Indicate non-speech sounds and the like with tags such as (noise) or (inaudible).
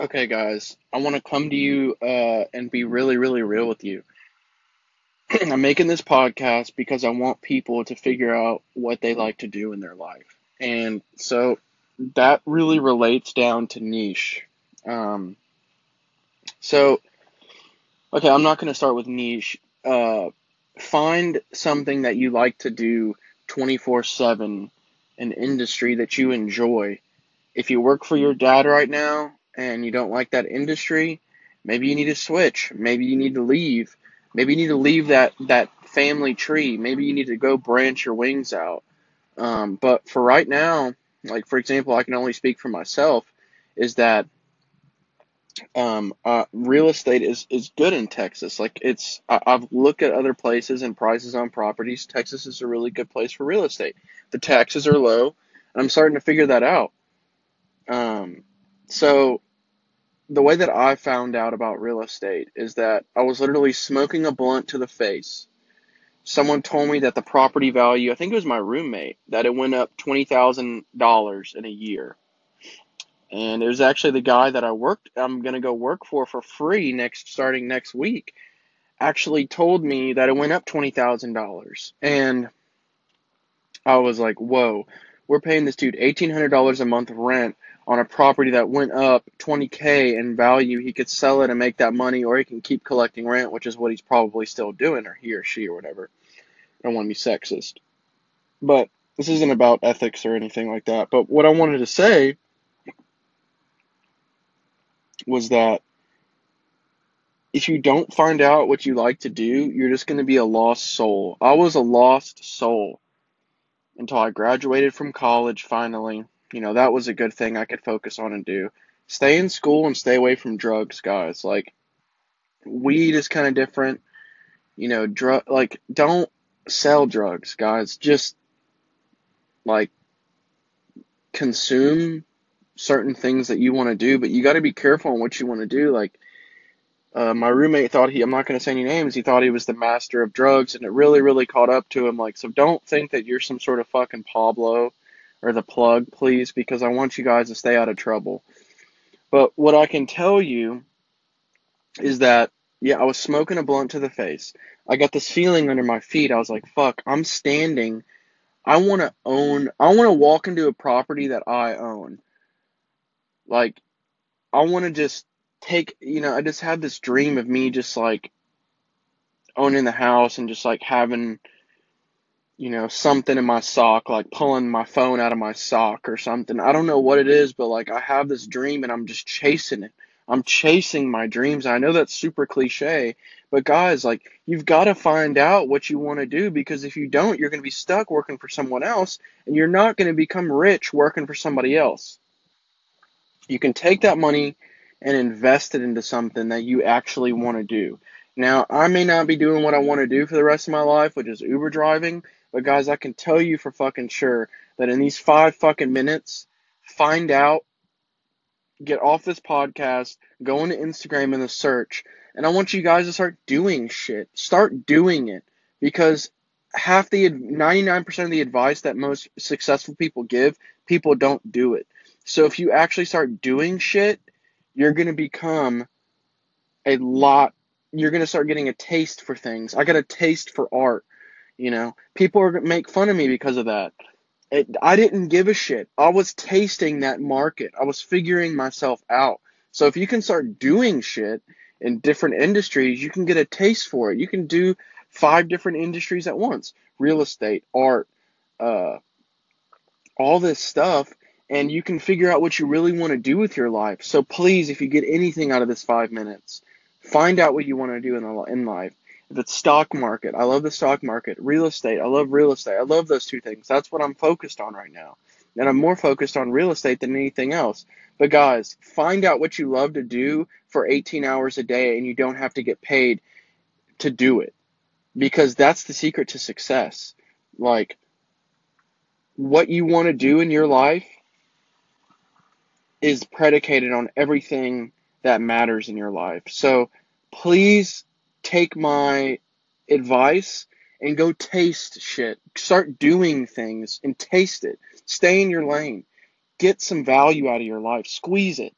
Okay, guys, I want to come to you uh, and be really, really real with you. (clears throat) I'm making this podcast because I want people to figure out what they like to do in their life. And so that really relates down to niche. Um, so, okay, I'm not going to start with niche. Uh, find something that you like to do 24 7, an industry that you enjoy. If you work for your dad right now, and you don't like that industry, maybe you need to switch. Maybe you need to leave. Maybe you need to leave that that family tree. Maybe you need to go branch your wings out. Um, but for right now, like for example, I can only speak for myself, is that um, uh, real estate is, is good in Texas. Like it's, I, I've looked at other places and prices on properties. Texas is a really good place for real estate. The taxes are low, and I'm starting to figure that out. Um, so the way that I found out about real estate is that I was literally smoking a blunt to the face. Someone told me that the property value, I think it was my roommate, that it went up $20,000 in a year. And it was actually the guy that I worked, I'm going to go work for for free next, starting next week, actually told me that it went up $20,000. And I was like, whoa, we're paying this dude $1,800 a month rent on a property that went up 20k in value, he could sell it and make that money, or he can keep collecting rent, which is what he's probably still doing, or he or she or whatever. I don't want to be sexist, but this isn't about ethics or anything like that. But what I wanted to say was that if you don't find out what you like to do, you're just going to be a lost soul. I was a lost soul until I graduated from college finally you know, that was a good thing I could focus on and do. Stay in school and stay away from drugs, guys. Like, weed is kind of different. You know, drug, like, don't sell drugs, guys. Just, like, consume certain things that you want to do, but you got to be careful on what you want to do. Like, uh, my roommate thought he, I'm not going to say any names, he thought he was the master of drugs, and it really, really caught up to him. Like, so don't think that you're some sort of fucking Pablo or the plug, please, because I want you guys to stay out of trouble. But what I can tell you is that, yeah, I was smoking a blunt to the face. I got this feeling under my feet. I was like, fuck, I'm standing. I want to own, I want to walk into a property that I own. Like, I want to just take, you know, I just had this dream of me just like owning the house and just like having you know, something in my sock, like pulling my phone out of my sock or something. I don't know what it is, but like I have this dream and I'm just chasing it. I'm chasing my dreams. I know that's super cliche, but guys, like you've got to find out what you want to do because if you don't, you're going to be stuck working for someone else and you're not going to become rich working for somebody else. You can take that money and invest it into something that you actually want to do. Now, I may not be doing what I want to do for the rest of my life, which is Uber driving, but guys, I can tell you for fucking sure that in these five fucking minutes, find out, get off this podcast, go into Instagram in the search, and I want you guys to start doing shit. Start doing it because half the 99% of the advice that most successful people give, people don't do it. So if you actually start doing shit, you're going to become a lot you're going to start getting a taste for things. I got a taste for art. You know, people are make fun of me because of that. It, I didn't give a shit. I was tasting that market. I was figuring myself out. So if you can start doing shit in different industries, you can get a taste for it. You can do five different industries at once: real estate, art, uh, all this stuff, and you can figure out what you really want to do with your life. So please, if you get anything out of this five minutes, find out what you want to do in, in life the stock market. I love the stock market. Real estate. I love real estate. I love those two things. That's what I'm focused on right now. And I'm more focused on real estate than anything else. But guys, find out what you love to do for 18 hours a day and you don't have to get paid to do it. Because that's the secret to success. Like, what you want to do in your life is predicated on everything that matters in your life. So please take my advice and go taste shit. Start doing things and taste it. Stay in your lane. Get some value out of your life. Squeeze it.